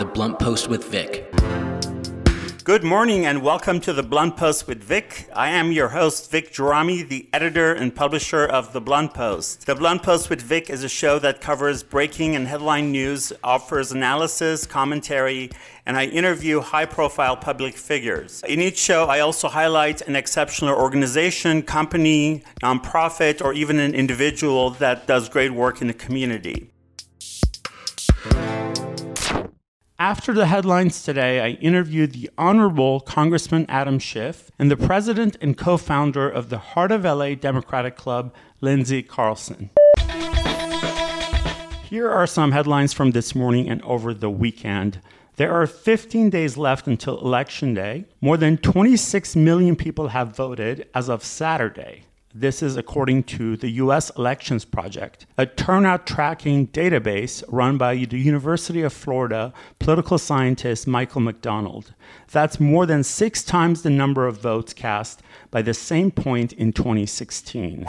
The Blunt Post with Vic. Good morning and welcome to the Blunt Post with Vic. I am your host, Vic Gerami, the editor and publisher of the Blunt Post. The Blunt Post with Vic is a show that covers breaking and headline news, offers analysis, commentary, and I interview high profile public figures. In each show, I also highlight an exceptional organization, company, nonprofit, or even an individual that does great work in the community. After the headlines today, I interviewed the Honorable Congressman Adam Schiff and the president and co founder of the Heart of LA Democratic Club, Lindsay Carlson. Here are some headlines from this morning and over the weekend. There are 15 days left until Election Day. More than 26 million people have voted as of Saturday. This is according to the US Elections Project, a turnout tracking database run by the University of Florida political scientist Michael McDonald. That's more than six times the number of votes cast by the same point in 2016.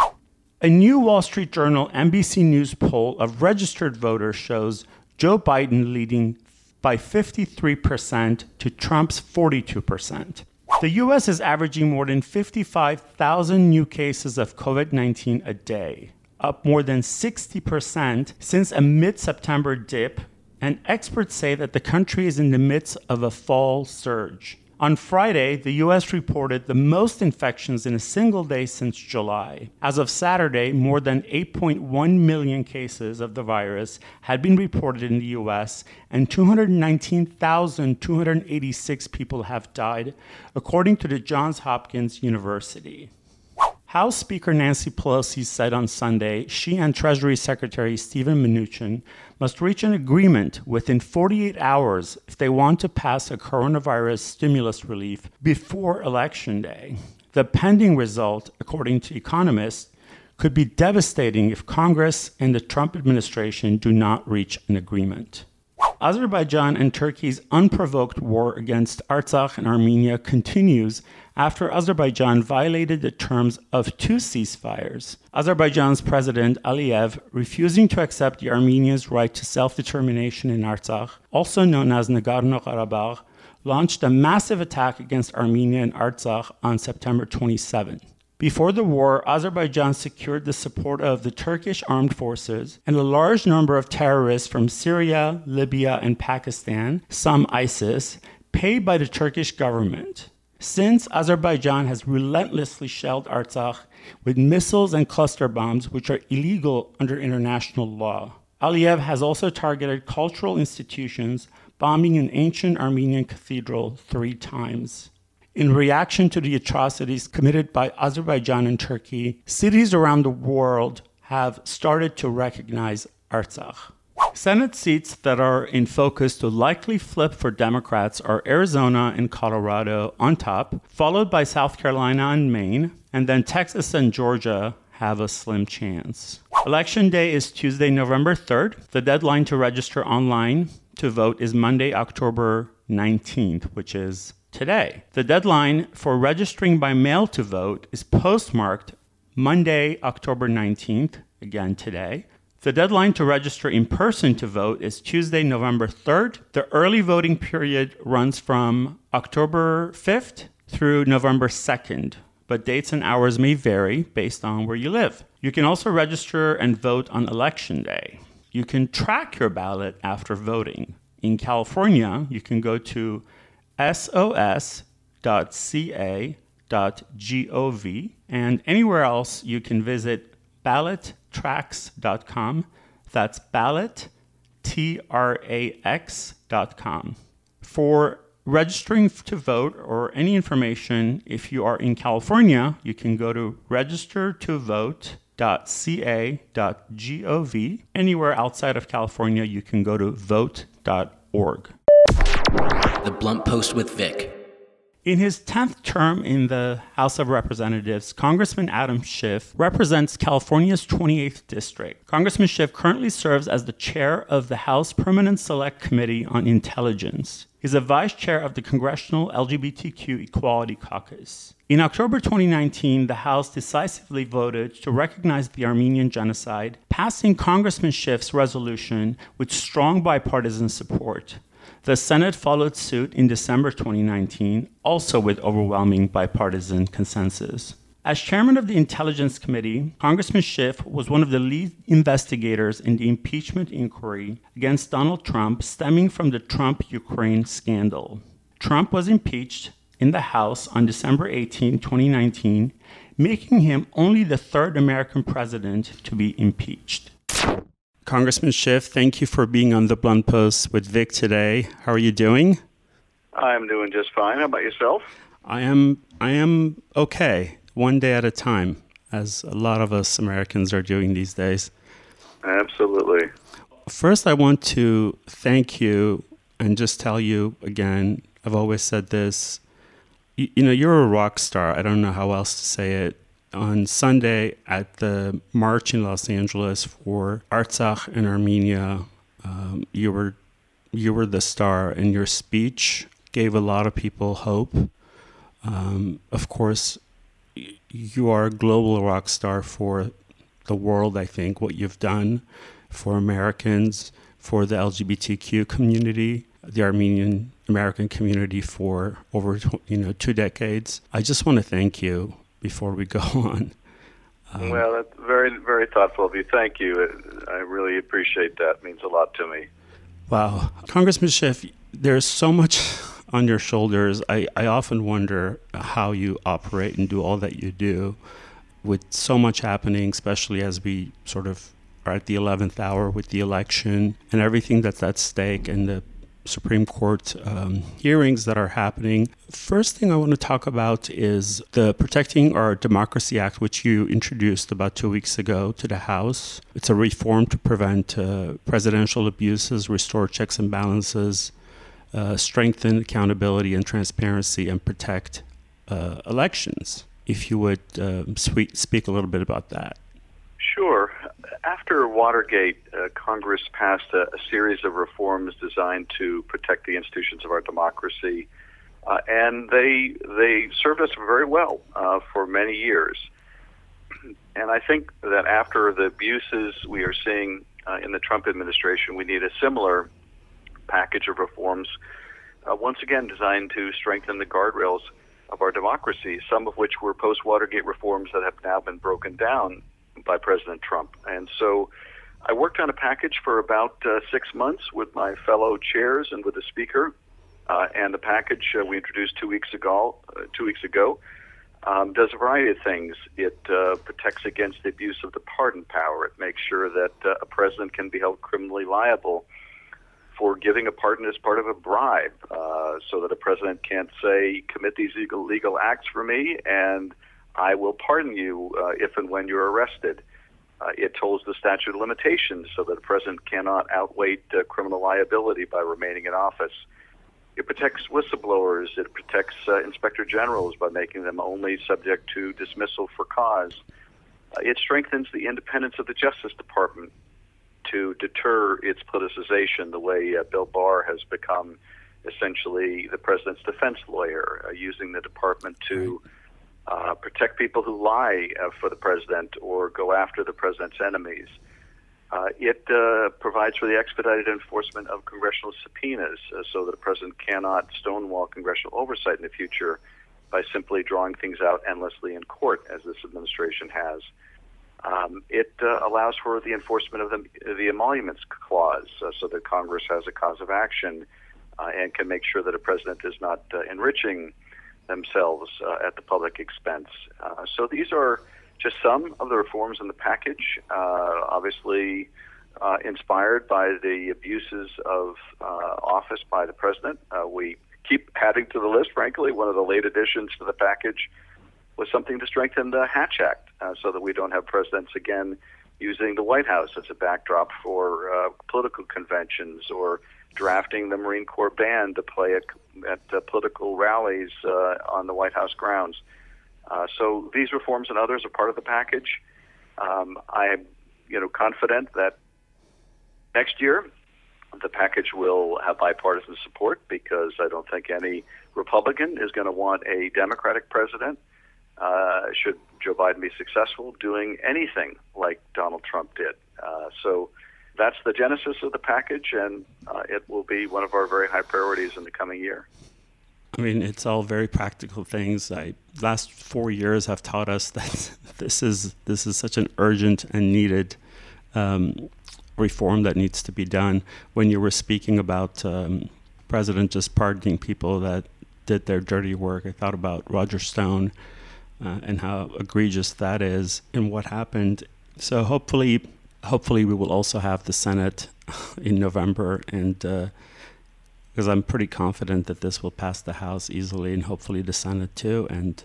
A new Wall Street Journal NBC News poll of registered voters shows Joe Biden leading by 53% to Trump's 42%. The US is averaging more than 55,000 new cases of COVID 19 a day, up more than 60% since a mid September dip, and experts say that the country is in the midst of a fall surge. On Friday, the US reported the most infections in a single day since July. As of Saturday, more than 8.1 million cases of the virus had been reported in the US, and 219,286 people have died, according to the Johns Hopkins University. House Speaker Nancy Pelosi said on Sunday she and Treasury Secretary Steven Mnuchin must reach an agreement within 48 hours if they want to pass a coronavirus stimulus relief before Election Day. The pending result, according to economists, could be devastating if Congress and the Trump administration do not reach an agreement. Azerbaijan and Turkey's unprovoked war against Artsakh and Armenia continues after Azerbaijan violated the terms of two ceasefires. Azerbaijan's President Aliyev refusing to accept the Armenians' right to self determination in Artsakh, also known as Nagorno Karabakh, launched a massive attack against Armenia and Artsakh on September 27. Before the war, Azerbaijan secured the support of the Turkish armed forces and a large number of terrorists from Syria, Libya, and Pakistan, some ISIS, paid by the Turkish government. Since Azerbaijan has relentlessly shelled Artsakh with missiles and cluster bombs, which are illegal under international law. Aliyev has also targeted cultural institutions, bombing an ancient Armenian cathedral three times. In reaction to the atrocities committed by Azerbaijan and Turkey, cities around the world have started to recognize Artsakh. Senate seats that are in focus to likely flip for Democrats are Arizona and Colorado on top, followed by South Carolina and Maine, and then Texas and Georgia have a slim chance. Election day is Tuesday, November 3rd. The deadline to register online to vote is Monday, October 19th, which is today. The deadline for registering by mail to vote is postmarked Monday, October 19th, again today. The deadline to register in person to vote is Tuesday, November 3rd. The early voting period runs from October 5th through November 2nd, but dates and hours may vary based on where you live. You can also register and vote on election day. You can track your ballot after voting. In California, you can go to sos.ca.gov. And anywhere else, you can visit ballottrax.com. That's ballot, T R A X.com. For registering to vote or any information, if you are in California, you can go to registertovote.ca.gov. Anywhere outside of California, you can go to vote.org. The Blunt Post with Vic. In his 10th term in the House of Representatives, Congressman Adam Schiff represents California's 28th district. Congressman Schiff currently serves as the chair of the House Permanent Select Committee on Intelligence. He's a vice chair of the Congressional LGBTQ Equality Caucus. In October 2019, the House decisively voted to recognize the Armenian genocide, passing Congressman Schiff's resolution with strong bipartisan support. The Senate followed suit in December 2019, also with overwhelming bipartisan consensus. As chairman of the Intelligence Committee, Congressman Schiff was one of the lead investigators in the impeachment inquiry against Donald Trump stemming from the Trump Ukraine scandal. Trump was impeached in the House on December 18, 2019, making him only the third American president to be impeached. Congressman Schiff, thank you for being on the Blunt Post with Vic today. How are you doing? I'm doing just fine. How about yourself? I am I am okay one day at a time, as a lot of us Americans are doing these days. Absolutely. First, I want to thank you and just tell you again I've always said this. You, you, know, you're a rock star. I don't know how else to say it. On Sunday at the march in Los Angeles for Artsakh and Armenia, um, you were you were the star, and your speech gave a lot of people hope. Um, of course, you are a global rock star for the world, I think, what you've done for Americans, for the LGBTQ community, the Armenian American community for over you know two decades. I just want to thank you before we go on. Um, well, that's very very thoughtful of you. Thank you. I really appreciate that. It means a lot to me. Wow, Congressman Schiff, there's so much on your shoulders. I, I often wonder how you operate and do all that you do with so much happening, especially as we sort of are at the 11th hour with the election and everything that's at stake and the Supreme Court um, hearings that are happening. First thing I want to talk about is the Protecting Our Democracy Act, which you introduced about two weeks ago to the House. It's a reform to prevent uh, presidential abuses, restore checks and balances, uh, strengthen accountability and transparency and protect uh, elections. If you would uh, speak a little bit about that. Sure. After Watergate, uh, Congress passed a, a, series of reforms designed to protect the institutions of our democracy, uh, and they they served us very well uh, for many years. And I think that after the abuses we are seeing in the Trump administration, we need a similar package of reforms, uh, once again designed to strengthen the guardrails of our democracy, some of which were post Watergate reforms that have now been broken down by President Trump. And so I worked on a package for about uh, six months with my fellow chairs and with the Speaker. Uh, and the package uh, we introduced two weeks ago, uh, two weeks ago, um, does a variety of things. It uh, protects against the abuse of the pardon power. It makes sure that a president can be held criminally liable for giving a pardon as part of a bribe, uh, so that a president can't say, commit these legal acts for me, and I will pardon you uh, if and when you're arrested. Uh, it tolls the statute of limitations so that a president cannot outweight uh, criminal liability by remaining in office. It protects whistleblowers. It protects uh, inspector generals by making them only subject to dismissal for cause. Uh, it strengthens the independence of the Justice Department to deter its politicization, the way uh, Bill Barr has become essentially the president's defense lawyer, uh, using the department to uh, protect people who lie uh, for the president or go after the president's enemies. Uh, it uh, provides for the expedited enforcement of congressional subpoenas so that the president cannot stonewall congressional oversight in the future by simply drawing things out endlessly in court, as this administration has. Um, it uh, allows for the enforcement of the, the emoluments clause uh, so that Congress has a cause of action uh, and can make sure that a president is not uh, enriching themselves uh, at the public expense. Uh, so these are just some of the reforms in the package, obviously inspired by the abuses of office by the president. we keep adding to the list, frankly. One of the late additions to the package was something to strengthen the Hatch Act uh, so that we don't have presidents again using the White House as a backdrop for uh, political conventions or drafting the Marine Corps band to play at, at uh, political rallies uh, on the White House grounds. Uh, so these reforms and others are part of the package. Um, I'm, you know, confident that next year the package will have bipartisan support because I don't think any Republican is going to want a Democratic president uh, should Joe Biden be successful doing anything like Donald Trump did. Uh, so that's the genesis of the package, and uh, it will be one of our very high priorities in the coming year. I mean, it's all very practical things. I last four years have taught us that this is this is such an urgent and needed um, reform that needs to be done. When you were speaking about um, president just pardoning people that did their dirty work, I thought about Roger Stone uh, and how egregious that is and what happened. So hopefully, hopefully we will also have the Senate in November and. Uh, because I'm pretty confident that this will pass the House easily and hopefully the Senate too. And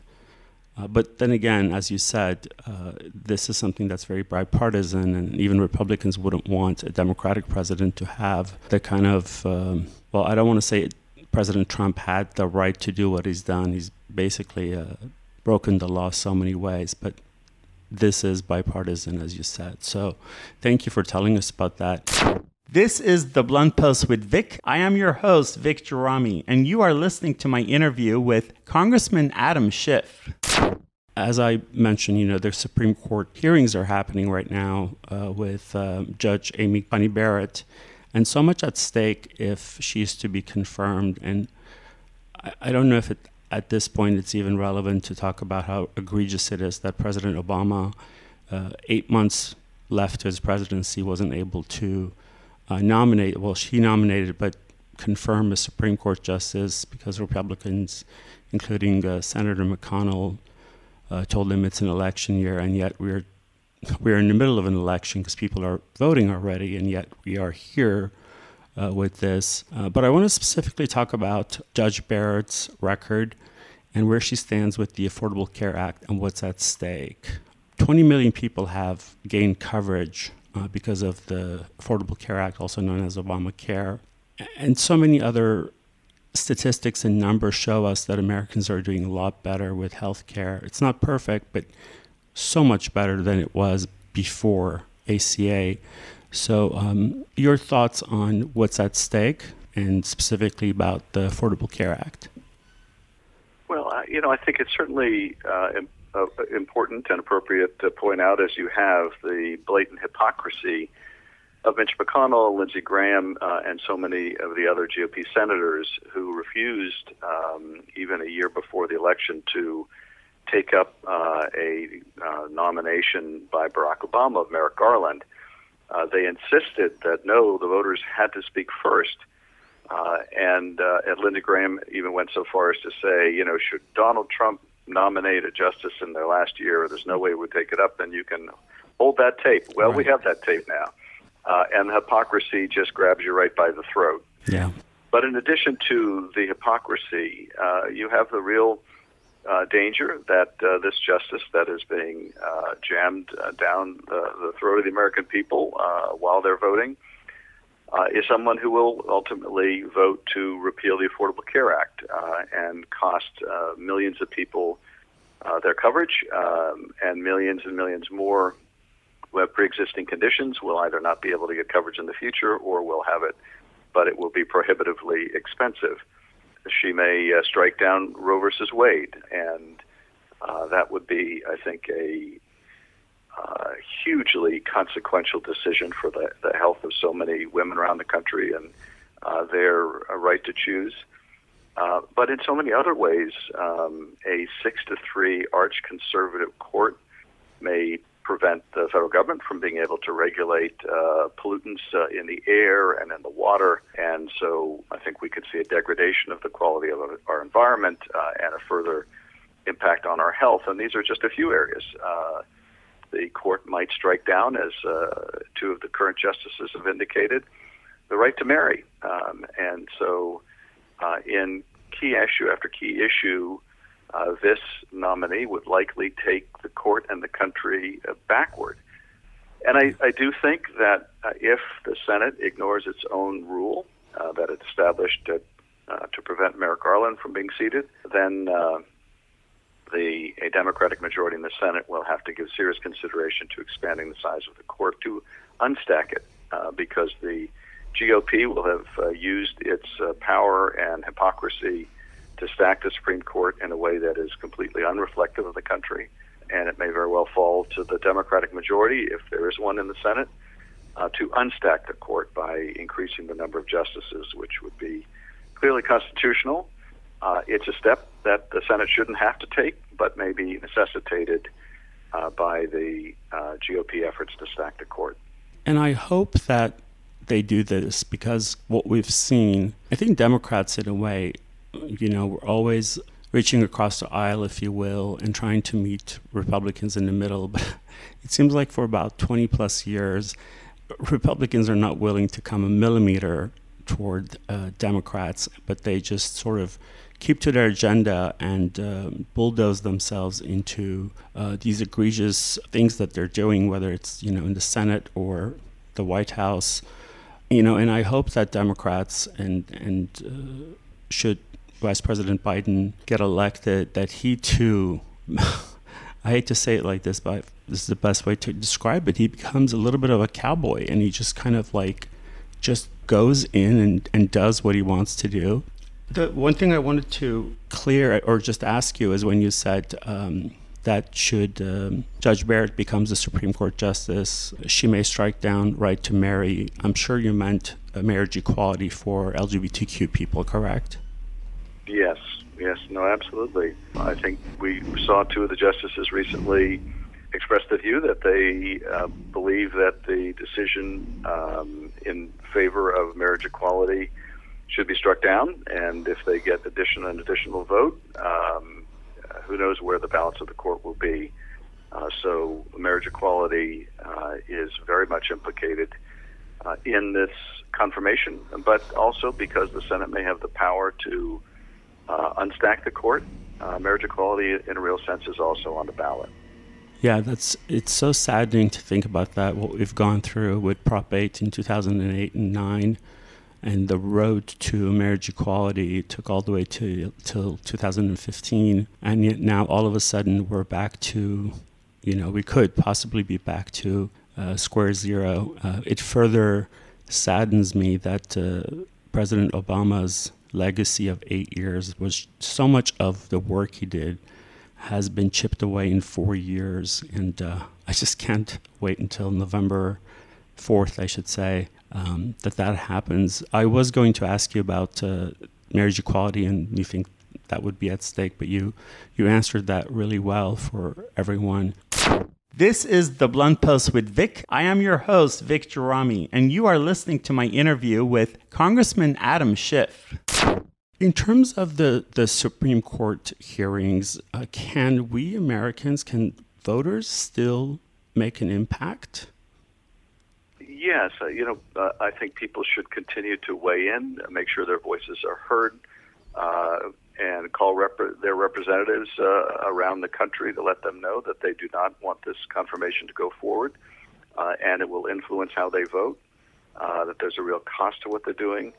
uh, but then again, as you said, uh, this is something that's very bipartisan, and even Republicans wouldn't want a Democratic president to have the kind of um, well, I don't want to say President Trump had the right to do what he's done. He's basically uh, broken the law so many ways, but this is bipartisan, as you said. So, thank you for telling us about that. This is the Blunt Post with Vic. I am your host, Vic Gerami, and you are listening to my interview with Congressman Adam Schiff. As I mentioned, you know, the Supreme Court hearings are happening right now uh, with uh, Judge Amy Coney Barrett, and so much at stake if she is to be confirmed. And I, I don't know if it, at this point it's even relevant to talk about how egregious it is that President Obama, uh, eight months left his presidency, wasn't able to uh, nominate, well, she nominated, but confirm a Supreme Court justice because Republicans, including uh, Senator McConnell, uh, told them it's an election year, and yet we're we're in the middle of an election because people are voting already, and yet we are here uh, with this. Uh, but I want to specifically talk about Judge Barrett's record and where she stands with the Affordable Care Act and what's at stake. 20 million people have gained coverage uh, because of the Affordable Care Act, also known as Obamacare. And so many other statistics and numbers show us that Americans are doing a lot better with health care. It's not perfect, but so much better than it was before ACA. So, um, your thoughts on what's at stake and specifically about the Affordable Care Act? Well, you know, I think it's certainly uh, uh, important and appropriate to point out, as you have, the blatant hypocrisy of Mitch McConnell, Lindsey Graham, uh, and so many of the other GOP senators who refused, um, even a year before the election, to take up uh, a uh, nomination by Barack Obama of Merrick Garland. Uh, they insisted that no, the voters had to speak first. Uh, and, uh, and Lindsey Graham even went so far as to say, you know, should Donald Trump nominate a justice in their last year, there's no way we would take it up, then you can hold that tape. Well, right. we have that tape now. Uh, and hypocrisy just grabs you right by the throat. Yeah. But in addition to the hypocrisy, uh, you have the real uh, danger that uh, this justice that is being uh, jammed uh, down the, the, throat of the American people while they're voting uh, is someone who will ultimately vote to repeal the Affordable Care Act uh, and cost uh, millions of people uh, their coverage, um, and millions and millions more who have pre-existing conditions will either not be able to get coverage in the future or will have it, but it will be prohibitively expensive. She may uh, strike down Roe versus Wade, and uh, that would be, I think, a uh, hugely consequential decision for the, the health of so many women around the country and uh, their uh, right to choose. Uh, but in so many other ways, um, a six to three arch conservative court may prevent the federal government from being able to regulate uh, pollutants uh, in the air and in the water. And so I think we could see a degradation of the quality of our environment uh, and a further impact on our health. And these are just a few areas. Uh, the court might strike down, as uh, two of the current justices have indicated, the right to marry. Um, and so, uh, in key issue after key issue, uh, this nominee would likely take the court and the country uh, backward. And I, I, do think that uh, if the Senate ignores its own rule uh, that it established to, to prevent Merrick Garland from being seated, then the a Democratic majority in the Senate will have to give serious consideration to expanding the size of the court to unstack it, uh, because the GOP will have uh, used its uh, power and hypocrisy to stack the Supreme Court in a way that is completely unreflective of the country, and it may very well fall to the Democratic majority if there is one in the Senate uh, to unstack the court by increasing the number of justices, which would be clearly constitutional. Uh, it's a step that the Senate shouldn't have to take, but may be necessitated uh, by the uh, GOP efforts to stack the court. And I hope that they do this because what we've seen, I think Democrats, in a way, you know, we're always reaching across the aisle, if you will, and trying to meet Republicans in the middle. But it seems like for about 20 plus years, Republicans are not willing to come a millimeter toward uh, Democrats, but they just sort of keep to their agenda and uh, bulldoze themselves into uh, these egregious things that they're doing, whether it's you know in the Senate or the White House, you know. And I hope that Democrats and and uh, should Vice President Biden get elected, that he too. I hate to say it like this, but this is the best way to describe it. He becomes a little bit of a cowboy, and he just kind of like just goes in and, and does what he wants to do. The one thing I wanted to clear or just ask you is when you said um, that should um, Judge Barrett becomes a Supreme Court justice, she may strike down right to marry. I'm sure you meant marriage equality for LGBTQ people, correct? Yes, yes, no, absolutely. I think we saw two of the justices recently express the view that they uh, believe that the decision um, in favor of marriage equality should be struck down, and if they get addition, an additional vote, um, who knows where the balance of the court will be. Uh, so, marriage equality uh, is very much implicated uh, in this confirmation, but also because the Senate may have the power to uh, unstack the court. Uh, marriage equality, in a real sense, is also on the ballot. Yeah, that's it's so saddening to think about that. What we've gone through with Prop 8 in 2008 and 9, and the road to marriage equality took all the way to till 2015, and yet now all of a sudden we're back to, you know, we could possibly be back to uh, square zero. Uh, it further saddens me that uh, President Obama's legacy of eight years was so much of the work he did has been chipped away in four years, and uh, I just can't wait until November 4th, I should say, um, that that happens. I was going to ask you about uh, marriage equality, and you think that would be at stake, but you you answered that really well for everyone. This is the Blunt Post with Vic. I am your host, Vic Gerami, and you are listening to my interview with Congressman Adam Schiff. In terms of the, the Supreme Court hearings, uh, can we Americans, can voters still make an impact? Yes, uh, you know, uh, I think people should continue to weigh in, make sure their voices are heard, uh, and call rep- their representatives uh, around the country to let them know that they do not want this confirmation to go forward, uh, and it will influence how they vote. that there's a real cost to what they're doing.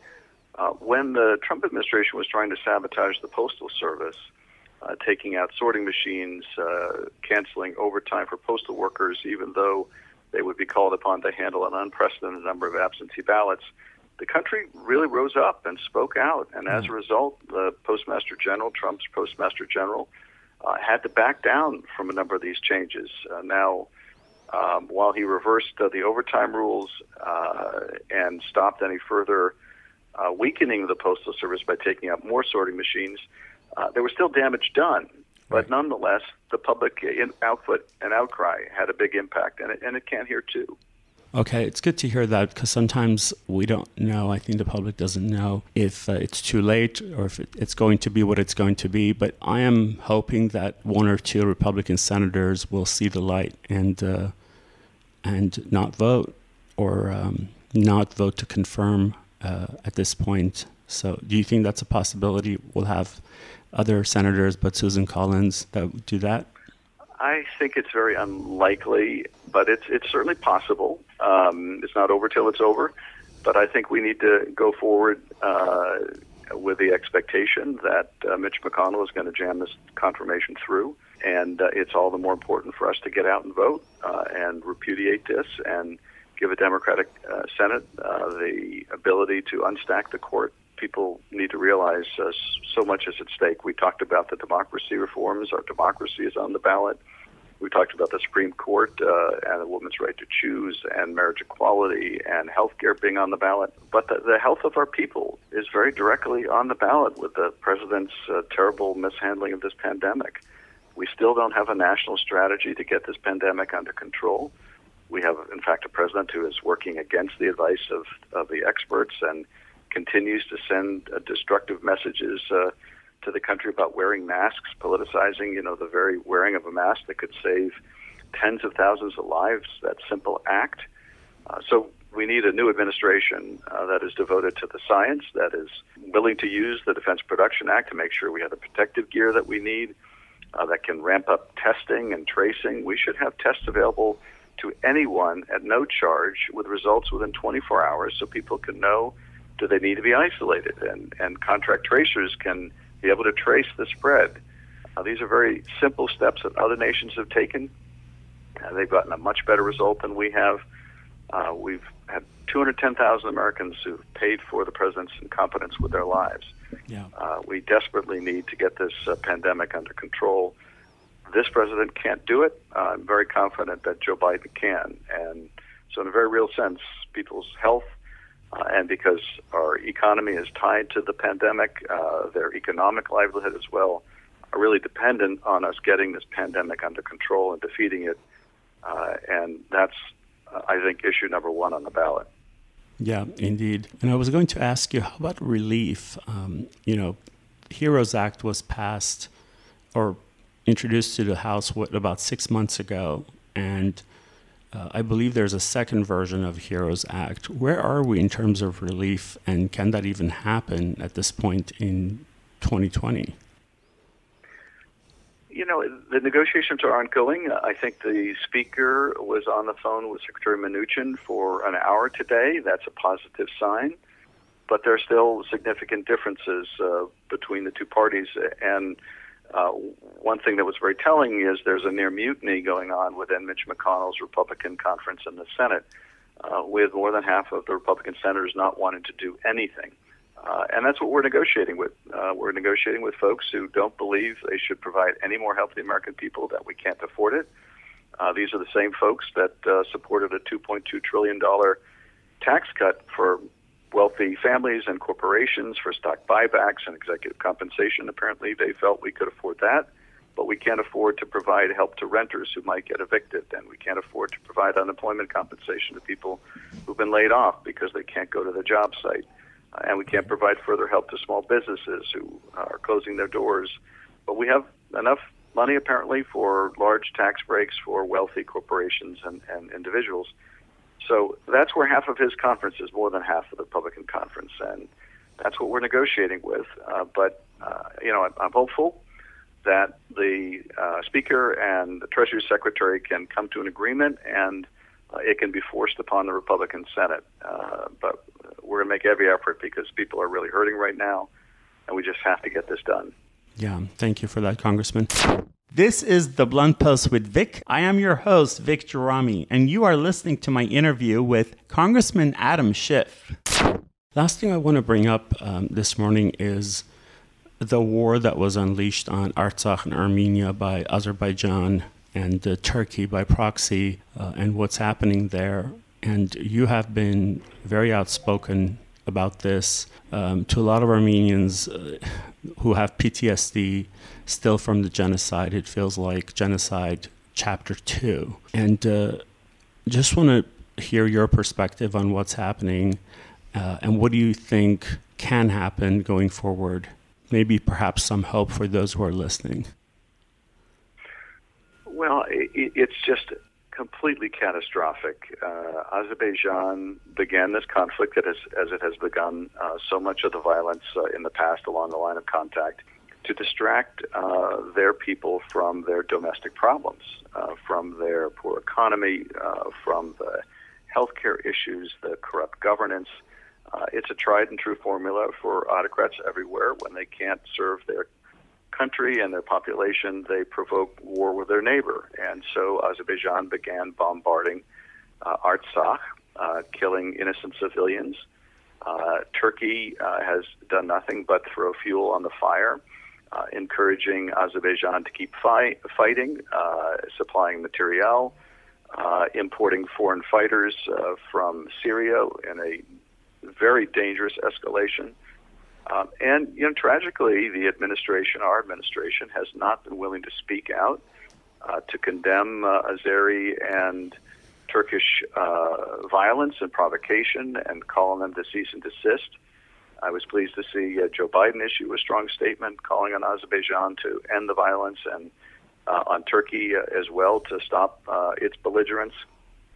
Uh, when the Trump administration was trying to sabotage the Postal Service, uh, taking out sorting machines, uh, canceling overtime for postal workers, even though they would be called upon to handle an unprecedented number of absentee ballots, the country really rose up and spoke out. And as a result, the Postmaster General, Trump's Postmaster General, uh, had to back down from a number of these changes. Uh, now, um, while he reversed uh, the overtime rules uh, and stopped any further uh, weakening of the Postal Service by taking out more sorting machines, uh, there was still damage done. But right. nonetheless, the public in, output and outcry had a big impact, and it, and it can here too. Okay, it's good to hear that because sometimes we don't know. I think the public doesn't know if uh, it's too late or if it, it's going to be what it's going to be. But I am hoping that one or two Republican senators will see the light and uh, and not vote or um, not vote to confirm uh, at this point. So, do you think that's a possibility? We'll have other senators, but Susan Collins, that do that. I think it's very unlikely, but it's it's certainly possible. Um, it's not over till it's over, but I think we need to go forward uh, with the expectation that uh, Mitch McConnell is going to jam this confirmation through, and uh, it's all the more important for us to get out and vote uh, and repudiate this and give a Democratic uh, Senate uh, the ability to unstack the court. People need to realize uh, so much is at stake. We talked about the democracy reforms. Our democracy is on the ballot. We talked about the Supreme Court uh, and a woman's right to choose, and marriage equality, and health care being on the ballot. But the, the health of our people is very directly on the ballot with the president's uh, terrible mishandling of this pandemic. We still don't have a national strategy to get this pandemic under control. We have, in fact, a president who is working against the advice of, of the experts and continues to send uh, destructive messages uh, to the country about wearing masks, politicizing, you know, the very wearing of a mask that could save tens of thousands of lives, that simple act. Uh, so we need a new administration uh, that is devoted to the science, that is willing to use the Defense Production Act to make sure we have the protective gear that we need, uh, that can ramp up testing and tracing. We should have tests available to anyone at no charge with results within 24 hours so people can know do they need to be isolated and, and contract tracers can be able to trace the spread. Uh, these are very simple steps that other nations have taken. Uh, they've gotten a much better result than we have. Uh, we've had 210,000 Americans who've paid for the president's incompetence with their lives. Yeah. Uh, we desperately need to get this uh, pandemic under control. This president can't do it. Uh, I'm very confident that Joe Biden can. And so, in a very real sense, people's health uh, and because our economy is tied to the pandemic, uh, their economic livelihood as well, are really dependent on us getting this pandemic under control and defeating it. Uh, and that's, uh, I think, issue number one on the ballot. Yeah, indeed. And I was going to ask you, how about relief? Um, you know, HEROES Act was passed or introduced to the House what, about six months ago, and uh, I believe there's a second version of HEROES Act. Where are we in terms of relief, and can that even happen at this point in 2020? You know, the negotiations are ongoing. I think the speaker was on the phone with Secretary Mnuchin for an hour today. That's a positive sign. But there are still significant differences uh, between the two parties, and uh, one thing that was very telling is there's a near mutiny going on within Mitch McConnell's Republican conference in the Senate, uh, with more than half of the Republican senators not wanting to do anything. Uh, and that's what we're negotiating with. Uh, we're negotiating with folks who don't believe they should provide any more help to the American people, that we can't afford it. Uh, these are the same folks that uh, supported a $2.2 trillion tax cut for wealthy families and corporations for stock buybacks and executive compensation. Apparently, they felt we could afford that, but we can't afford to provide help to renters who might get evicted, and we can't afford to provide unemployment compensation to people who've been laid off because they can't go to the job site. Uh, and we can't provide further help to small businesses who are closing their doors. But we have enough money, apparently, for large tax breaks for wealthy corporations and, and individuals. So that's where half of his conference is more than half of the Republican conference, and that's what we're negotiating with. Uh, but uh, you know, I'm, I'm, hopeful that the uh, Speaker and the Treasury Secretary can come to an agreement, and uh, it can be forced upon the Republican Senate. Uh, but we're going to make every effort because people are really hurting right now, and we just have to get this done. Yeah, thank you for that, Congressman. This is the Blunt Post with Vic. I am your host, Vic Gerami, and you are listening to my interview with Congressman Adam Schiff. Last thing I want to bring up um, this morning is the war that was unleashed on Artsakh and Armenia by Azerbaijan and uh, Turkey by proxy, uh, and what's happening there. And you have been very outspoken about this um, to a lot of Armenians uh, who have PTSD still from the genocide. It feels like genocide chapter two. And uh, just want to hear your perspective on what's happening uh, and what do you think can happen going forward? Maybe perhaps some hope for those who are listening. Well, it, it's just completely catastrophic. Uh, Azerbaijan began this conflict as, as it has begun uh, so much of the violence uh, in the past along the line of contact to distract uh, their people from their domestic problems, uh, from their poor economy, uh, from the healthcare issues, the corrupt governance. Uh, it's a tried and true formula for autocrats everywhere. When they can't serve their country and their population, they provoke war with their neighbor. And so Azerbaijan began bombarding uh, Artsakh, uh, killing innocent civilians. Uh, Turkey uh, has done nothing but throw fuel on the fire uh, encouraging Azerbaijan to keep fight, fighting, uh, supplying materiel, uh, importing foreign fighters uh, from Syria in a very dangerous escalation. Um, and you know, tragically, the administration, our administration, has not been willing to speak out uh, to condemn uh, Azeri and Turkish uh, violence and provocation, and call on them to cease and desist. I was pleased to see uh, Joe Biden issue a strong statement calling on Azerbaijan to end the violence and uh, on Turkey uh, as well to stop uh, its belligerence.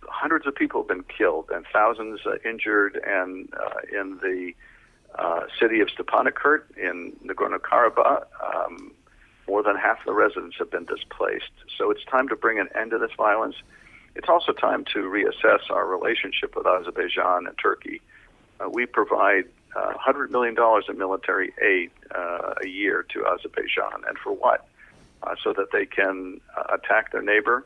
Hundreds of people have been killed and thousands uh, injured, and uh, in the uh, city of Stepanakert in Nagorno Karabakh, um, more than half the residents have been displaced. So it's time to bring an end to this violence. It's also time to reassess our relationship with Azerbaijan and Turkey. Uh, we provide uh, $100 million in military aid uh, a year to Azerbaijan. And for what? Uh, so that they can uh, attack their neighbor.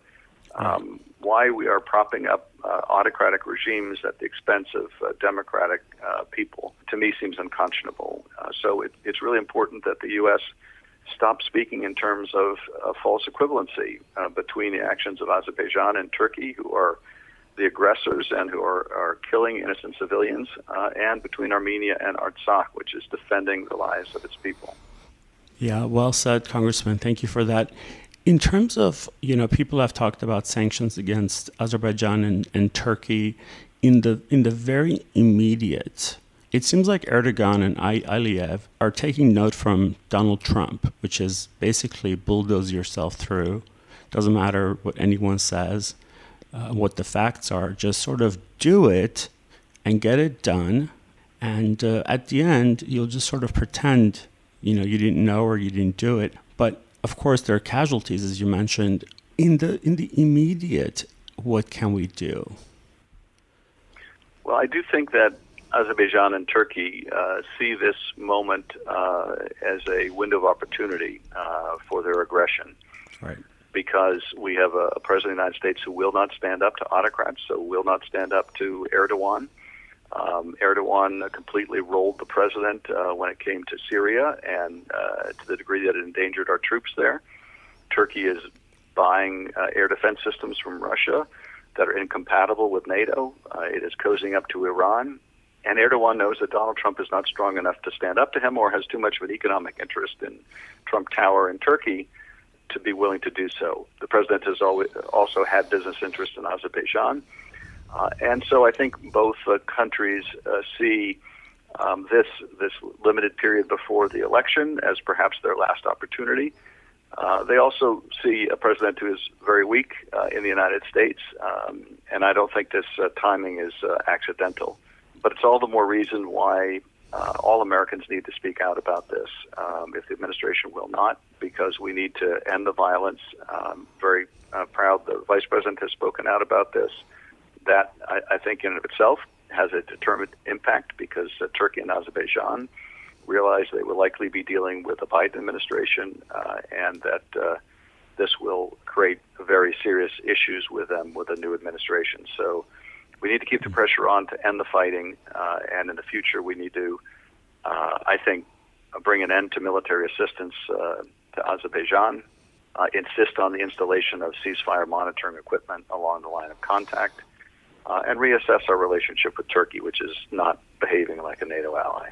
Um, why we are propping up uh, autocratic regimes at the expense of uh, democratic uh, people, to me, seems unconscionable. Uh, so it, it's really important that the U.S. stop speaking in terms of uh, false equivalency uh, between the actions of Azerbaijan and Turkey, who are the aggressors and who are, are killing innocent civilians, uh, and between Armenia and Artsakh, which is defending the lives of its people. Yeah, well said, Congressman. Thank you for that. In terms of, you know, people have talked about sanctions against Azerbaijan and, and Turkey in the in the very immediate. It seems like Erdogan and Aliyev are taking note from Donald Trump, which is basically bulldoze yourself through. Doesn't matter what anyone says, uh, what the facts are. Just sort of do it and get it done. And uh, at the end, you'll just sort of pretend you know you didn't know or you didn't do it. But of course, there are casualties, as you mentioned. In the in the immediate, what can we do? Well, I do think that Azerbaijan and Turkey uh, see this moment uh, as a window of opportunity uh, for their aggression. Right. Because we have a, a president of the United States who will not stand up to autocrats, so will not stand up to Erdogan. Um, Erdogan completely rolled the president uh, when it came to Syria, and uh, to the degree that it endangered our troops there. Turkey is buying uh, air defense systems from Russia that are incompatible with NATO. Uh, it is cozying up to Iran. And Erdogan knows that Donald Trump is not strong enough to stand up to him or has too much of an economic interest in Trump Tower in Turkey to be willing to do so. The president has always also had business interests in Azerbaijan. Uh, and so I think both uh, countries uh, see um, this this limited period before the election as perhaps their last opportunity. Uh, they also see a president who is very weak uh, in the United States, um, and I don't think this uh, timing is accidental. But it's all the more reason why all Americans need to speak out about this um, if the administration will not, because we need to end the violence. I'm very proud the vice president has spoken out about this that I, I think in and of itself has a determined impact because uh, Turkey and Azerbaijan realize they will likely be dealing with a Biden administration uh, and that uh, this will create very serious issues with them with a new administration. So we need to keep the pressure on to end the fighting, uh, and in the future we need to, uh, I think, bring an end to military assistance uh, to Azerbaijan. Uh, insist on the installation of ceasefire monitoring equipment along the line of contact, uh, and reassess our relationship with Turkey, which is not behaving like a NATO ally.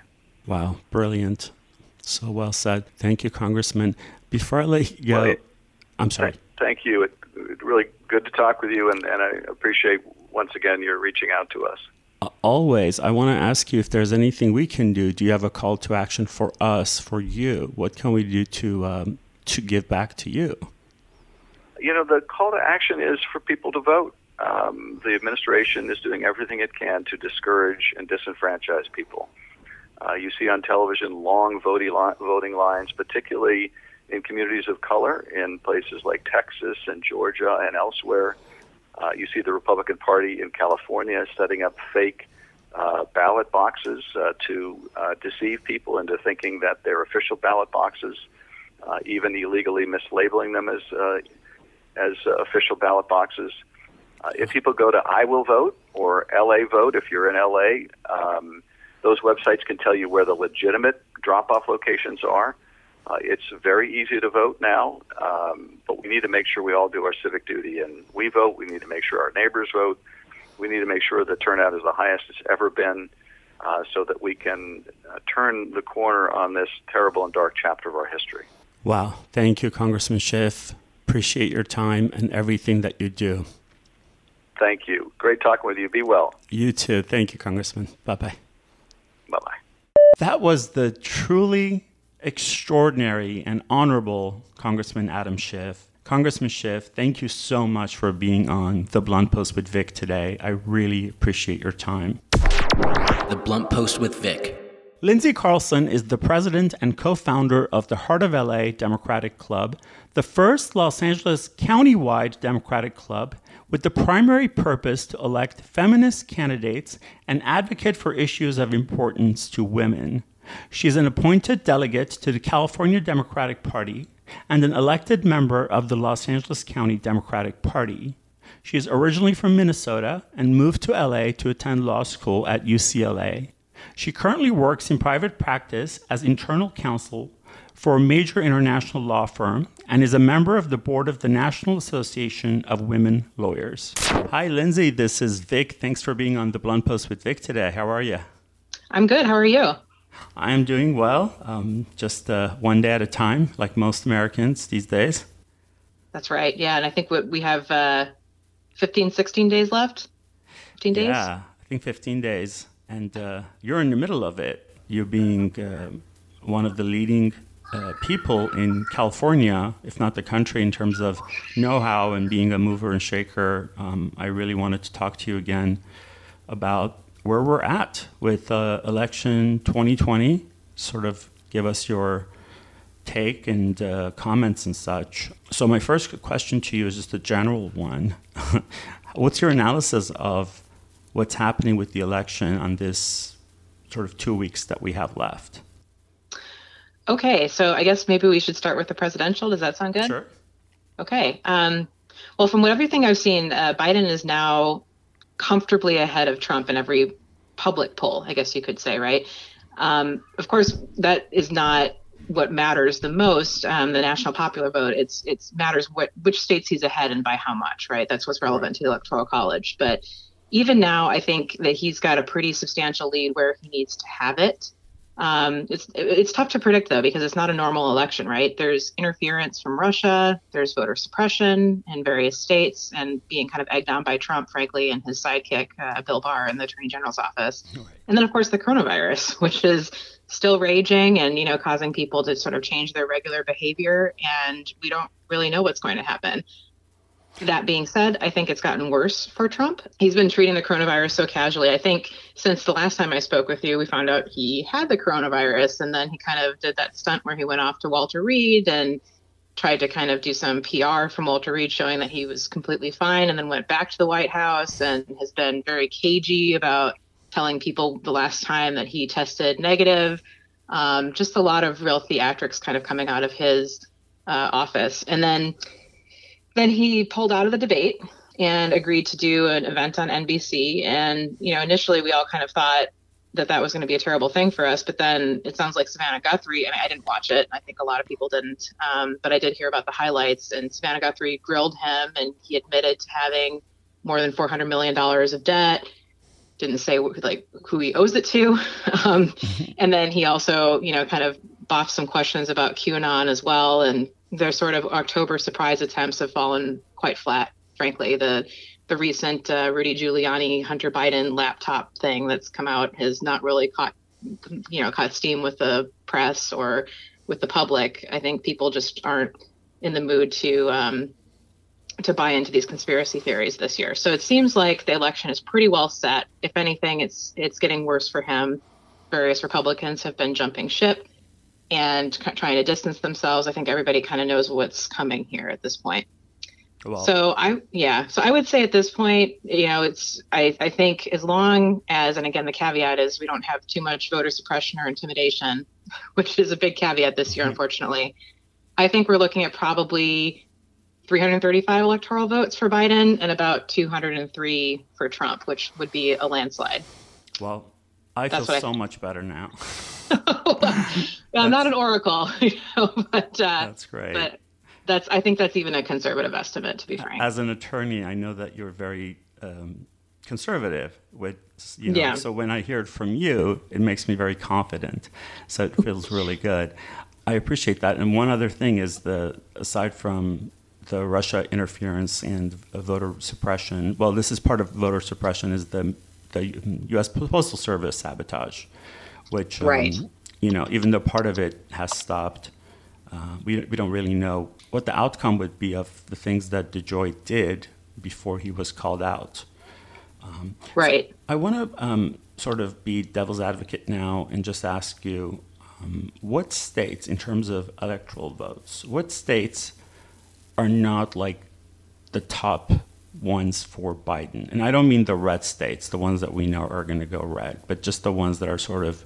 Wow, brilliant. So well said. Thank you, Congressman. Before I let you go, well, I'm sorry. Th- thank you. It's it really good to talk with you, and, and I appreciate once again you're reaching out to us. Always. I want to ask you if there's anything we can do. Do you have a call to action for us, for you? What can we do to um, to give back to you? You know, the call to action is for people to vote um, the administration is doing everything it can to discourage and disenfranchise people. Uh, you see on television long voting lines, particularly in communities of color in places like Texas and Georgia and elsewhere. Uh, you see the Republican Party in California setting up fake uh, ballot boxes uh, to uh, deceive people into thinking that they're official ballot boxes, uh, even illegally mislabeling them as uh, as official ballot boxes. If people go to I Will Vote or LA Vote, if you're in LA, um, those websites can tell you where the legitimate drop off locations are. Uh, it's very easy to vote now, um, but we need to make sure we all do our civic duty and we vote. We need to make sure our neighbors vote. We need to make sure the turnout is the highest it's ever been uh, so that we can uh, turn the corner on this terrible and dark chapter of our history. Wow. Thank you, Congressman Schiff. Appreciate your time and everything that you do. Thank you. Great talking with you. Be well. You too. Thank you, Congressman. Bye bye. Bye bye. That was the truly extraordinary and honorable Congressman Adam Schiff. Congressman Schiff, thank you so much for being on the Blunt Post with Vic today. I really appreciate your time. The Blunt Post with Vic. Lindsay Carlson is the president and co founder of the Heart of LA Democratic Club, the first Los Angeles county-wide Democratic club with the primary purpose to elect feminist candidates and advocate for issues of importance to women. She is an appointed delegate to the California Democratic Party and an elected member of the Los Angeles County Democratic Party. She is originally from Minnesota and moved to LA to attend law school at UCLA. She currently works in private practice as internal counsel for a major international law firm and is a member of the board of the National Association of Women Lawyers. Hi, Lindsay. This is Vic. Thanks for being on the Blunt Post with Vic today. How are you? I'm good. How are you? I am doing well, um, just uh, one day at a time, like most Americans these days. That's right. Yeah. And I think we have uh, 15, 16 days left. 15 days? Yeah, I think 15 days and uh, you're in the middle of it. You're being uh, one of the leading uh, people in California, if not the country, in terms of know-how and being a mover and shaker. Um, I really wanted to talk to you again about where we're at with uh, election 2020. Sort of give us your take and uh, comments and such. So my first question to you is just a general one. What's your analysis of what's happening with the election on this sort of two weeks that we have left. Okay, so I guess maybe we should start with the presidential. Does that sound good? Sure. Okay. Um, well, from what everything I've seen, uh, Biden is now comfortably ahead of Trump in every public poll, I guess you could say, right? Um, of course, that is not what matters the most. Um, the national popular vote. It's it matters what which states he's ahead and by how much, right? That's what's relevant right. to the electoral college. But even now, I think that he's got a pretty substantial lead where he needs to have it. Um, it's it's tough to predict though because it's not a normal election, right? There's interference from Russia, there's voter suppression in various states, and being kind of egged on by Trump, frankly, and his sidekick uh, Bill Barr in the Attorney General's office, right. and then of course the coronavirus, which is still raging and you know causing people to sort of change their regular behavior, and we don't really know what's going to happen. That being said, I think it's gotten worse for Trump. He's been treating the coronavirus so casually. I think since the last time I spoke with you, we found out he had the coronavirus, and then he kind of did that stunt where he went off to Walter Reed and tried to kind of do some PR from Walter Reed showing that he was completely fine, and then went back to the White House and has been very cagey about telling people the last time that he tested negative. Um, just a lot of real theatrics kind of coming out of his uh, office. And then then he pulled out of the debate and agreed to do an event on NBC. And, you know, initially we all kind of thought that that was going to be a terrible thing for us. But then it sounds like Savannah Guthrie, I mean, I didn't watch it. I think a lot of people didn't. Um, but I did hear about the highlights. And Savannah Guthrie grilled him and he admitted to having more than $400 million of debt. Didn't say like who he owes it to. um, and then he also, you know, kind of boffed some questions about QAnon as well. And their sort of October surprise attempts have fallen quite flat, frankly. The the recent uh, Rudy Giuliani Hunter Biden laptop thing that's come out has not really caught you know caught steam with the press or with the public. I think people just aren't in the mood to um, to buy into these conspiracy theories this year. So it seems like the election is pretty well set. If anything, it's it's getting worse for him. Various Republicans have been jumping ship and trying to distance themselves. I think everybody kind of knows what's coming here at this point. Well, so I yeah, so I would say at this point, you know, it's I, I think as long as and again the caveat is we don't have too much voter suppression or intimidation, which is a big caveat this year, mm-hmm. unfortunately. I think we're looking at probably 335 electoral votes for Biden and about 203 for Trump, which would be a landslide. Well, I That's feel what I so much better now. Yeah, I'm not an oracle, you know, but uh, That's great. but that's I think that's even a conservative estimate, to be frank. As an attorney, I know that you're very um, conservative. With you know, Yeah. so when I hear it from you, it makes me very confident. So it feels really good. I appreciate that. And one other thing is the aside from the Russia interference and voter suppression. Well, this is part of voter suppression. Is the the U.S. Postal Service sabotage, which um, you know, even though part of it has stopped, uh, we, we don't really know what the outcome would be of the things that DeJoy did before he was called out. right. I want to um, sort of be devil's advocate now and just ask you um, what states, in terms of electoral votes, what states are not like the top ones for Biden? And I don't mean the red states, the ones that we know are going to go red, but just the ones that are sort of,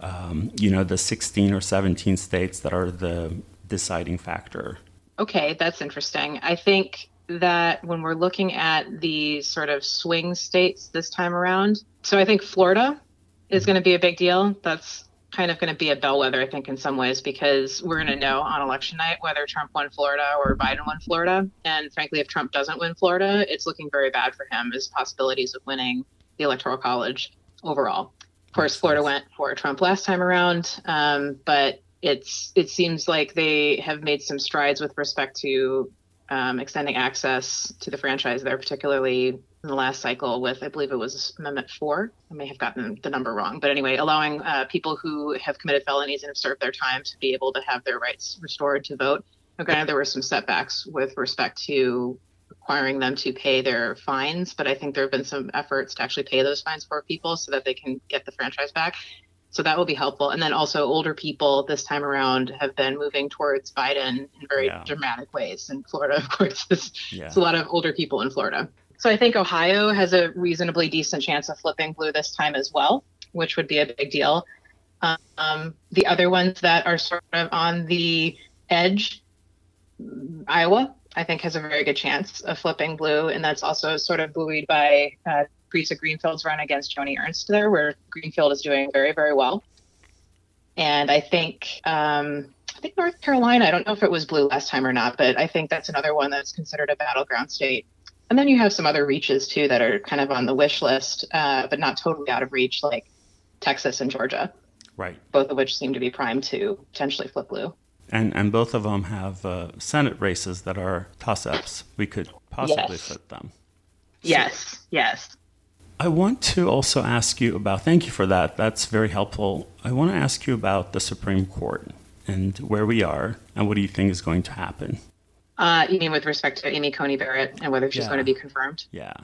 um, you know, the 16 or 17 states that are the deciding factor. Okay, that's interesting. I think that when we're looking at the sort of swing states this time around, so I think Florida is going to be a big deal. That's kind of going to be a bellwether, I think, in some ways, because we're going to know on election night whether Trump won Florida or Biden won Florida. And frankly, if Trump doesn't win Florida, it's looking very bad for him as possibilities of winning the Electoral College overall. Of course, Florida went for Trump last time around, um, but it's it seems like they have made some strides with respect to um, extending access to the franchise there, particularly in the last cycle with, I believe it was Amendment 4. I may have gotten the number wrong. But anyway, allowing uh, people who have committed felonies and have served their time to be able to have their rights restored to vote. Now, granted, there were some setbacks with respect to requiring them to pay their fines, but I think there have been some efforts to actually pay those fines for people so that they can get the franchise back. So that will be helpful. And then also older people this time around have been moving towards Biden in very Yeah. dramatic ways. In Florida, of course, there's, Yeah. there's a lot of older people in Florida. So I think Ohio has a reasonably decent chance of flipping blue this time as well, which would be a big deal. Um, the other ones that are sort of on the edge, Iowa, I think has a very good chance of flipping blue, and that's also sort of buoyed by uh, Theresa Greenfield's run against Joni Ernst there, where Greenfield is doing very, very well. And I think um, I think North Carolina. I don't know if it was blue last time or not, but I think that's another one that's considered a battleground state. And then you have some other reaches too that are kind of on the wish list, uh, but not totally out of reach, like Texas and Georgia, Right. both of which seem to be primed to potentially flip blue. And, and both of them have uh, Senate races that are toss ups. We could possibly Yes. flip them. Yes, yes. I want to also ask you about, thank you for that. That's very helpful. I want to ask you about the Supreme Court and where we are and what do you think is going to happen? Uh, you mean with respect to Amy Coney Barrett and whether she's Yeah. going to be confirmed? Yeah.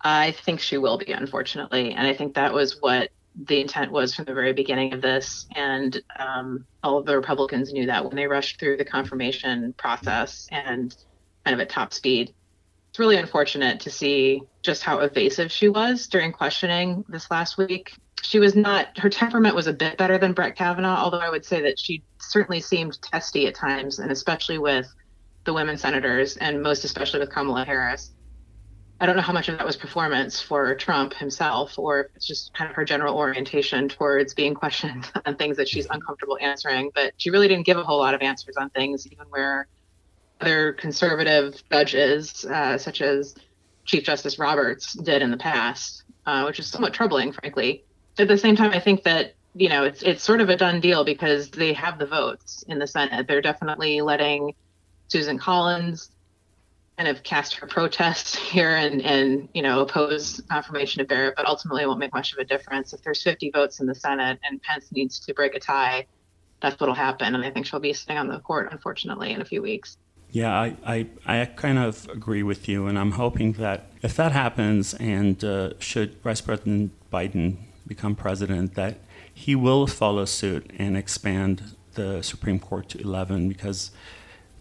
I think she will be, unfortunately. And I think that was what the intent was from the very beginning of this. And um, all of the Republicans knew that when they rushed through the confirmation process and kind of at top speed. It's really unfortunate to see just how evasive she was during questioning this last week. She was not, her temperament was a bit better than Brett Kavanaugh, although I would say that she certainly seemed testy at times, and especially with the women senators, and most especially with Kamala Harris. I don't know how much of that was performance for Trump himself, or if it's just kind of her general orientation towards being questioned on things that she's uncomfortable answering. But she really didn't give a whole lot of answers on things, even where other conservative judges, uh, such as Chief Justice Roberts, did in the past, uh, which is somewhat troubling, frankly. At the same time, I think that you know it's it's sort of a done deal because they have the votes in the Senate. They're definitely letting Susan Collins kind of cast her protest here and and you know oppose confirmation of Barrett, but ultimately it won't make much of a difference. If there's 50 votes in the Senate and Pence needs to break a tie, that's what'll happen. And I think she'll be sitting on the court, unfortunately, in a few weeks. Yeah, I, I, I kind of agree with you, and I'm hoping that if that happens, and uh, should Vice President Biden become president, that he will follow suit and expand the Supreme Court to 11 because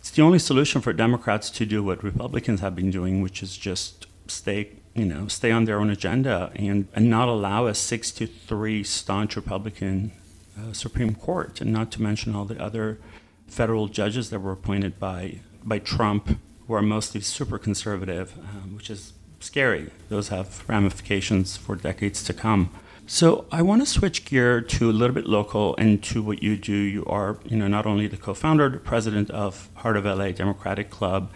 it's the only solution for Democrats to do what Republicans have been doing, which is just stay, you know, stay on their own agenda and, and not allow a six to three staunch Republican uh, Supreme Court, and not to mention all the other federal judges that were appointed by by Trump, who are mostly super conservative, um, which is scary. Those have ramifications for decades to come. So I want to switch gear to a little bit local and to what you do. You are, you know, not only the co-founder, the president of Heart of LA Democratic Club,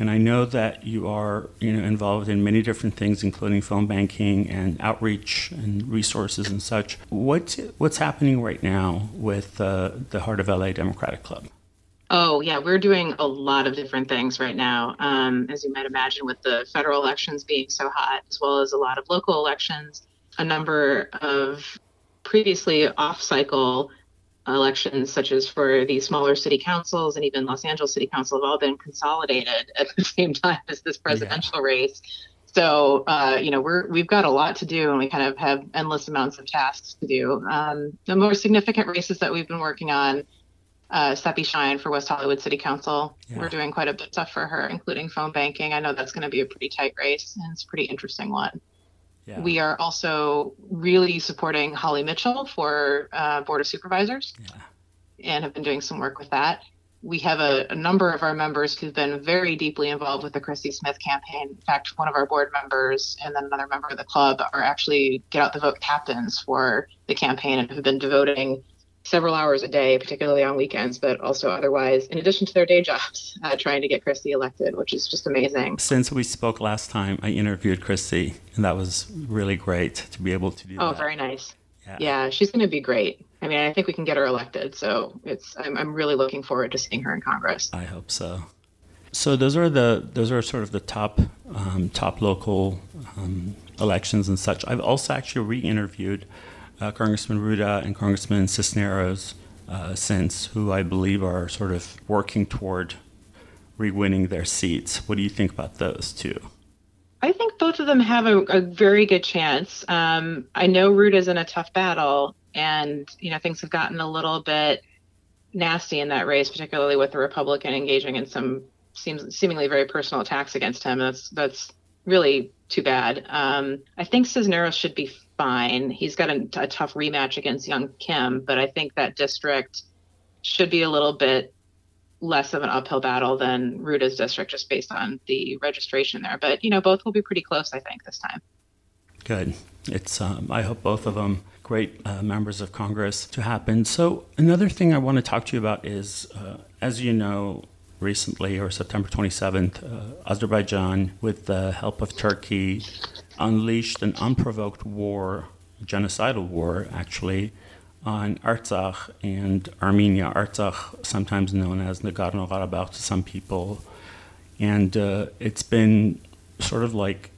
and I know that you are, you know, involved in many different things, including phone banking and outreach and resources and such. What's what's happening right now with uh, the Heart of LA Democratic Club? Oh, yeah, we're doing a lot of different things right now. Um, as you might imagine, with the federal elections being so hot, as well as a lot of local elections, a number of previously off cycle elections, such as for the smaller city councils and even Los Angeles City Council, have all been consolidated at the same time as this presidential yeah. race. So uh, you know we're we've got a lot to do, and we kind of have endless amounts of tasks to do. Um, the more significant races that we've been working on uh, Sepi Shyne for West Hollywood City Council. Yeah. We're doing quite a bit of stuff for her, including phone banking. I know that's going to be a pretty tight race, and it's a pretty interesting one. Yeah. We are also really supporting Holly Mitchell for uh, Board of Supervisors yeah. and have been doing some work with that. We have a, a, number of our members who've been very deeply involved with the Christy Smith campaign. In fact, one of our board members and then another member of the club are actually get out the vote captains for the campaign and have been devoting several hours a day, particularly on weekends, but also otherwise, in addition to their day jobs, uh, trying to get Christy elected, which is just amazing. Since we spoke last time, I interviewed Christy, and that was really great to be able to do oh, that. very nice. Yeah, yeah she's going to be great. I mean, I think we can get her elected, so it's I'm, I'm really looking forward to seeing her in Congress. I hope so. So those are the those are sort of the top um, top local um, elections and such. I've also actually re-interviewed uh, Congressman Rouda and Congressman Cisneros uh, since, who I believe are sort of working toward re-winning their seats. What do you think about those two? I think both of them have a, a very good chance. Um, I know Rouda's in a tough battle, and you know things have gotten a little bit nasty in that race, particularly with the Republican engaging in some seems seemingly very personal attacks against him. That's that's really too bad. Um, I think Cisneros should be fine. He's got a, a tough rematch against Young Kim, but I think that district should be a little bit less of an uphill battle than Rouda's district just based on the registration there. But you know, both will be pretty close, I think, this time. Good. It's um, I hope both of them great uh, members of Congress to happen. So another thing I want to talk to you about is, uh, as you know, recently or September 27th, uh, Azerbaijan, with the help of Turkey, unleashed an unprovoked war, genocidal war actually, on Artsakh and Armenia. Artsakh, sometimes known as Nagorno Karabakh to some people. And uh, it's been sort of like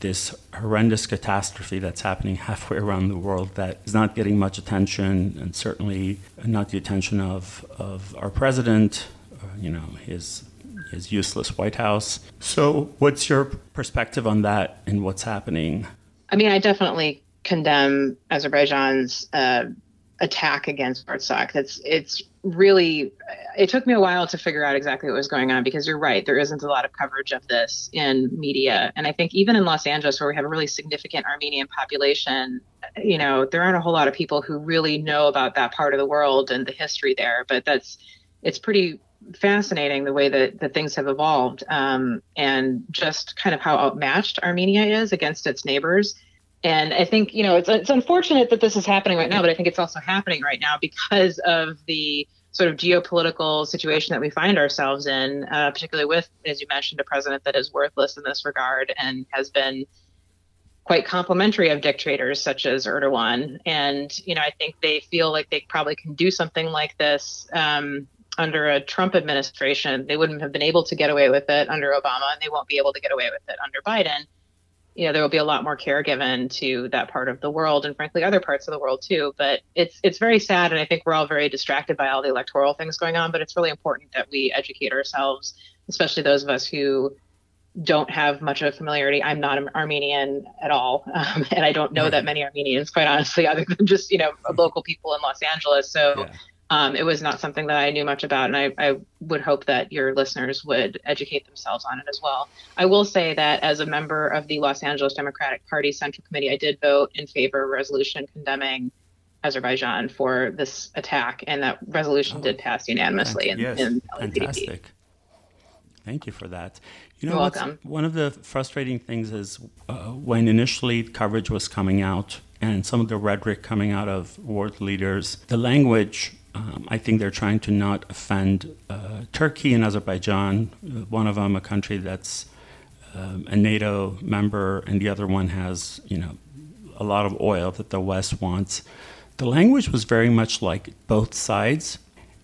this horrendous catastrophe that's happening halfway around the world that is not getting much attention, and certainly not the attention of, of our president, uh, you know, his his useless White House. So, what's your perspective on that and what's happening? I mean, I definitely condemn Azerbaijan's uh, attack against Artsakh. It's it's really it took me a while to figure out exactly what was going on because you're right, there isn't a lot of coverage of this in media, and I think even in Los Angeles, where we have a really significant Armenian population, you know, there aren't a whole lot of people who really know about that part of the world and the history there. But that's it's pretty fascinating the way that, that things have evolved um, and just kind of how outmatched Armenia is against its neighbors. And I think, you know, it's, it's unfortunate that this is happening right now, but I think it's also happening right now because of the sort of geopolitical situation that we find ourselves in, uh, particularly with, as you mentioned, a president that is worthless in this regard and has been quite complimentary of dictators such as Erdogan. And, you know, I think they feel like they probably can do something like this um, under a Trump administration. They wouldn't have been able to get away with it under Obama, and they won't be able to get away with it under Biden. You know, there will be a lot more care given to that part of the world, and frankly, other parts of the world too. But it's it's very sad, and I think we're all very distracted by all the electoral things going on. But it's really important that we educate ourselves, especially those of us who don't have much of a familiarity. I'm not an Armenian at all, um, and I don't know right. that many Armenians, quite honestly, other than just you know local people in Los Angeles. So yeah um, it was not something that I knew much about, and I, I, would hope that your listeners would educate themselves on it as well. I will say that as a member of the Los Angeles Democratic Party Central Committee, I did vote in favor of a resolution condemning Azerbaijan for this attack, and that resolution oh, did pass unanimously in, yes, in Fantastic. Thank you for that. You know, You're welcome. One of the frustrating things is uh, when initially coverage was coming out and some of the rhetoric coming out of world leaders, the language, um, I think they're trying to not offend uh, Turkey and Azerbaijan, uh, one of them a country that's um, a NATO member, and the other one has, you know, a lot of oil that the West wants. The language was very much like both sides,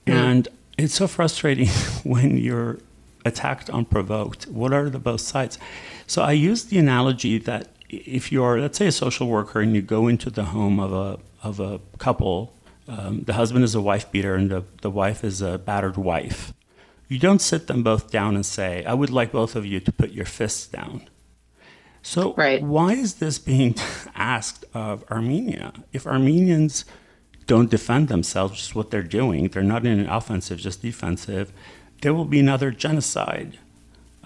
mm. and it's so frustrating when you're attacked unprovoked. What are the both sides? So I use the analogy that if you're, let's say, a social worker and you go into the home of a of a couple, um, the husband is a wife beater and the, the wife is a battered wife. You don't sit them both down and say, "I would like both of you to put your fists down." So right. why is this being asked of Armenia? If Armenians don't defend themselves, just what they're doing, they're not in an offensive, just defensive, there will be another genocide.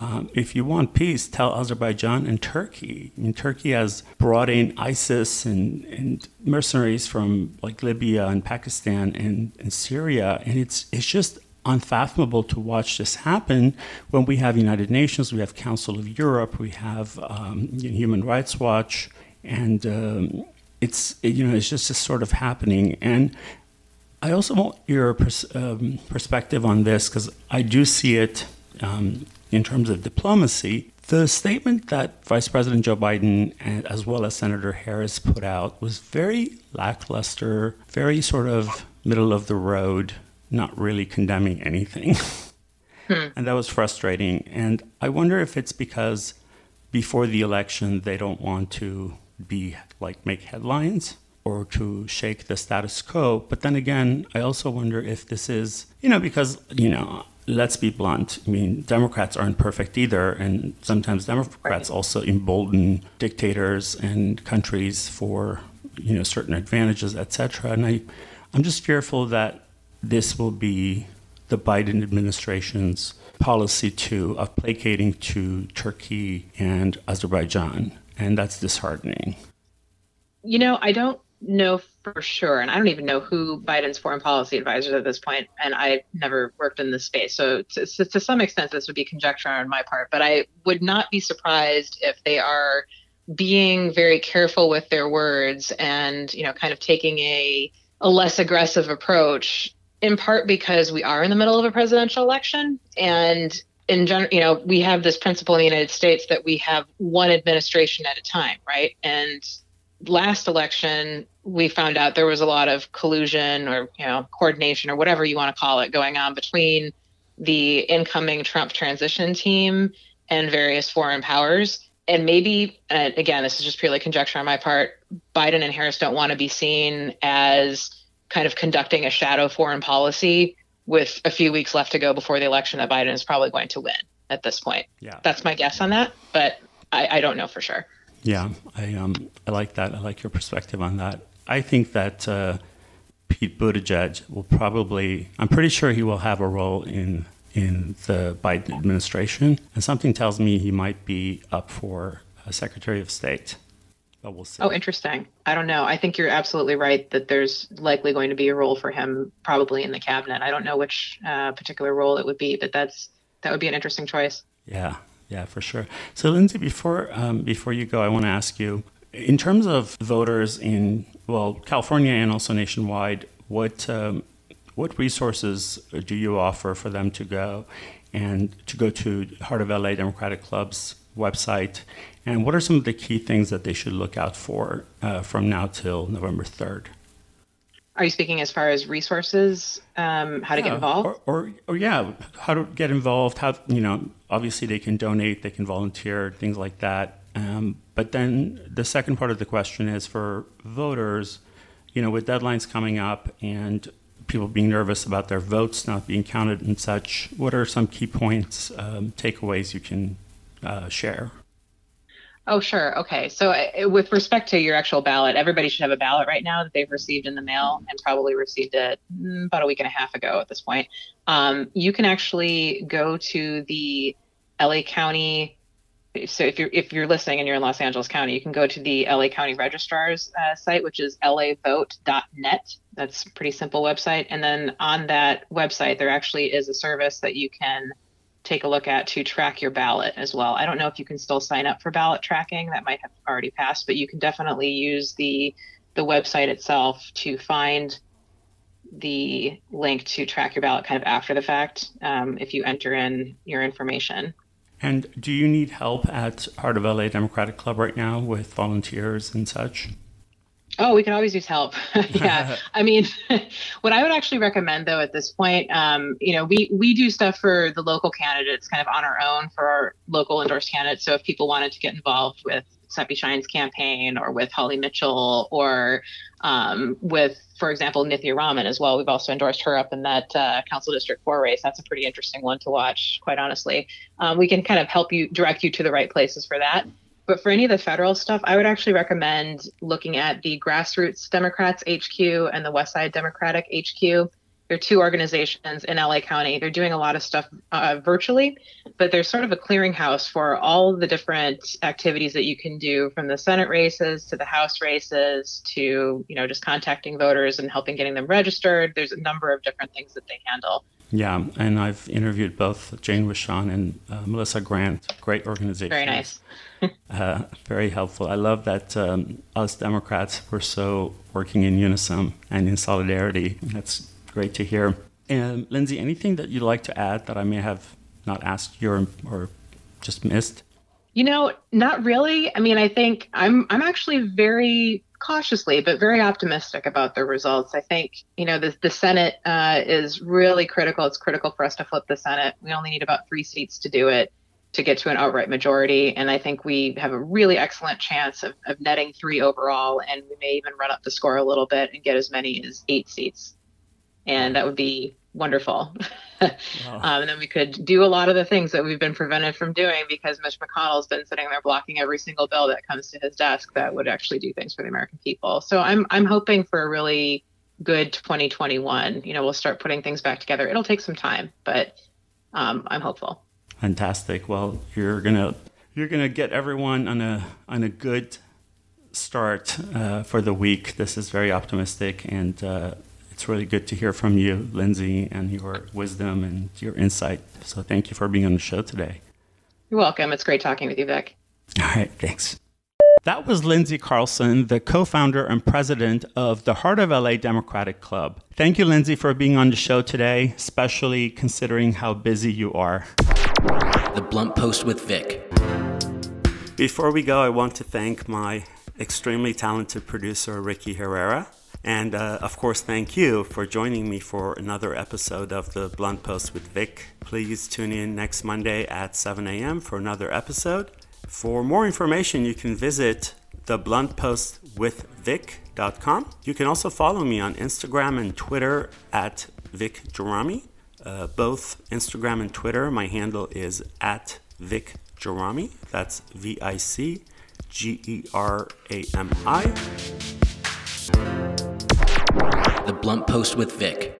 Um, if you want peace, tell Azerbaijan and Turkey. I Turkey has brought in ISIS and, and mercenaries from like Libya and Pakistan and, and Syria, and it's it's just unfathomable to watch this happen when we have United Nations, we have Council of Europe, we have um, Human Rights Watch, and um, it's you know it's just, just sort of happening. And I also want your pers- um, perspective on this because I do see it um, in terms of diplomacy. The statement that Vice President Joe Biden, as well as Senator Harris, put out was very lackluster, very sort of middle of the road, not really condemning anything. Hmm. And that was frustrating. And I wonder if it's because before the election they don't want to be like make headlines or to shake the status quo. But then again, I also wonder if this is, you know, because, you know, let's be blunt. I mean, Democrats aren't perfect either, and sometimes Democrats right. also embolden dictators and countries for you know certain advantages, etc. And I, I'm just fearful that this will be the Biden administration's policy too of placating to Turkey and Azerbaijan, and that's disheartening. You know, I don't know for sure, and I don't even know who Biden's foreign policy advisors at this point, and I never worked in this space, so to, to some extent this would be conjecture on my part. But I would not be surprised if they are being very careful with their words and you know kind of taking a a less aggressive approach in part because we are in the middle of a presidential election. And in general you know we have this principle in the united states that we have one administration at a time right? And last election, we found out there was a lot of collusion or you know coordination or whatever you want to call it going on between the incoming Trump transition team and various foreign powers. And maybe, and again, this is just purely conjecture on my part. Biden and Harris don't want to be seen as kind of conducting a shadow foreign policy with a few weeks left to go before the election that Biden is probably going to win at this point. Yeah. That's my guess on that, but I, I don't know for sure. Yeah, I um I like that. I like your perspective on that. I think that uh, Pete Buttigieg will probably. I'm pretty sure he will have a role in in the Biden administration, and something tells me he might be up for a Secretary of State. But we'll see. Oh, interesting. I don't know. I think you're absolutely right that there's likely going to be a role for him, probably in the cabinet. I don't know which uh, particular role it would be, but that's that would be an interesting choice. Yeah, yeah, for sure. So, Lindsay, before um, before you go, I want to ask you, in terms of voters in well California and also nationwide, what um, what resources do you offer for them to go and to go to Heart of LA Democratic Club's website? And what are some of the key things that they should look out for uh, from now till November third? Are you speaking as far as resources, um, how to get involved, or, or, or yeah, how to get involved? How you know? Obviously, they can donate, they can volunteer, things like that. Um, but then the second part of the question is for voters, you know, with deadlines coming up and people being nervous about their votes not being counted and such. What are some key points, um, takeaways you can uh, share? Oh, sure. Okay. So, uh, with respect to your actual ballot, everybody should have a ballot right now that they've received in the mail and probably received it mm, about a week and a half ago at this point. Um, you can actually go to the LA County. So, if you're if you're listening and you're in Los Angeles County, you can go to the LA County Registrar's uh, site, which is lavote.net. That's a pretty simple website. And then on that website, there actually is a service that you can take a look at to track your ballot as well. I don't know if you can still sign up for ballot tracking, that might have already passed, but you can definitely use the the website itself to find the link to track your ballot kind of after the fact um, if you enter in your information. And do you need help at Heart of LA Democratic Club right now with volunteers and such? Oh, we can always use help. yeah, I mean, what I would actually recommend though at this point, um, you know, we we do stuff for the local candidates, kind of on our own for our local endorsed candidates. So if people wanted to get involved with Sepi Shyne's campaign or with Holly Mitchell or um, with, for example, Nithya Raman as well. We've also endorsed her up in that uh, Council District 4 race. That's a pretty interesting one to watch, quite honestly. Um, we can kind of help you direct you to the right places for that. But for any of the federal stuff, I would actually recommend looking at the Grassroots Democrats HQ and the Westside Democratic HQ. They're two organizations in LA County. They're doing a lot of stuff uh, virtually, but they're sort of a clearinghouse for all the different activities that you can do from the Senate races to the House races to, you know, just contacting voters and helping getting them registered. There's a number of different things that they handle. Yeah, and I've interviewed both Jane Wishon and uh, Melissa Grant. Great organization. Very nice. uh, very helpful. I love that um, us Democrats were so working in unison and in solidarity. That's great to hear. And Lindsay, anything that you'd like to add that I may have not asked you or, or just missed? You know, not really. I mean, I think I'm I'm actually very cautiously but very optimistic about the results. I think you know the the Senate uh, is really critical. It's critical for us to flip the Senate. We only need about three seats to do it to get to an outright majority. And I think we have a really excellent chance of, of netting three overall, and we may even run up the score a little bit and get as many as eight seats. And that would be wonderful. wow. um, and then we could do a lot of the things that we've been prevented from doing because Mitch McConnell's been sitting there blocking every single bill that comes to his desk that would actually do things for the American people. So I'm I'm hoping for a really good 2021. You know, we'll start putting things back together. It'll take some time, but um, I'm hopeful. Fantastic. Well, you're gonna you're gonna get everyone on a on a good start uh, for the week. This is very optimistic, and uh, it's really good to hear from you, Lindsay, and your wisdom and your insight. So, thank you for being on the show today. You're welcome. It's great talking with you, Vic. All right. Thanks. That was Lindsay Carlson, the co founder and president of the Heart of LA Democratic Club. Thank you, Lindsay, for being on the show today, especially considering how busy you are. The Blunt Post with Vic. Before we go, I want to thank my extremely talented producer, Ricky Herrera. And uh, of course, thank you for joining me for another episode of the Blunt Post with Vic. Please tune in next Monday at 7 a.m. for another episode. For more information, you can visit thebluntpostwithvic.com. You can also follow me on Instagram and Twitter at Vic Gerami. Uh, both Instagram and Twitter, my handle is at Vic Gerami. That's V I C G E R A M I. Blunt Post with Vic.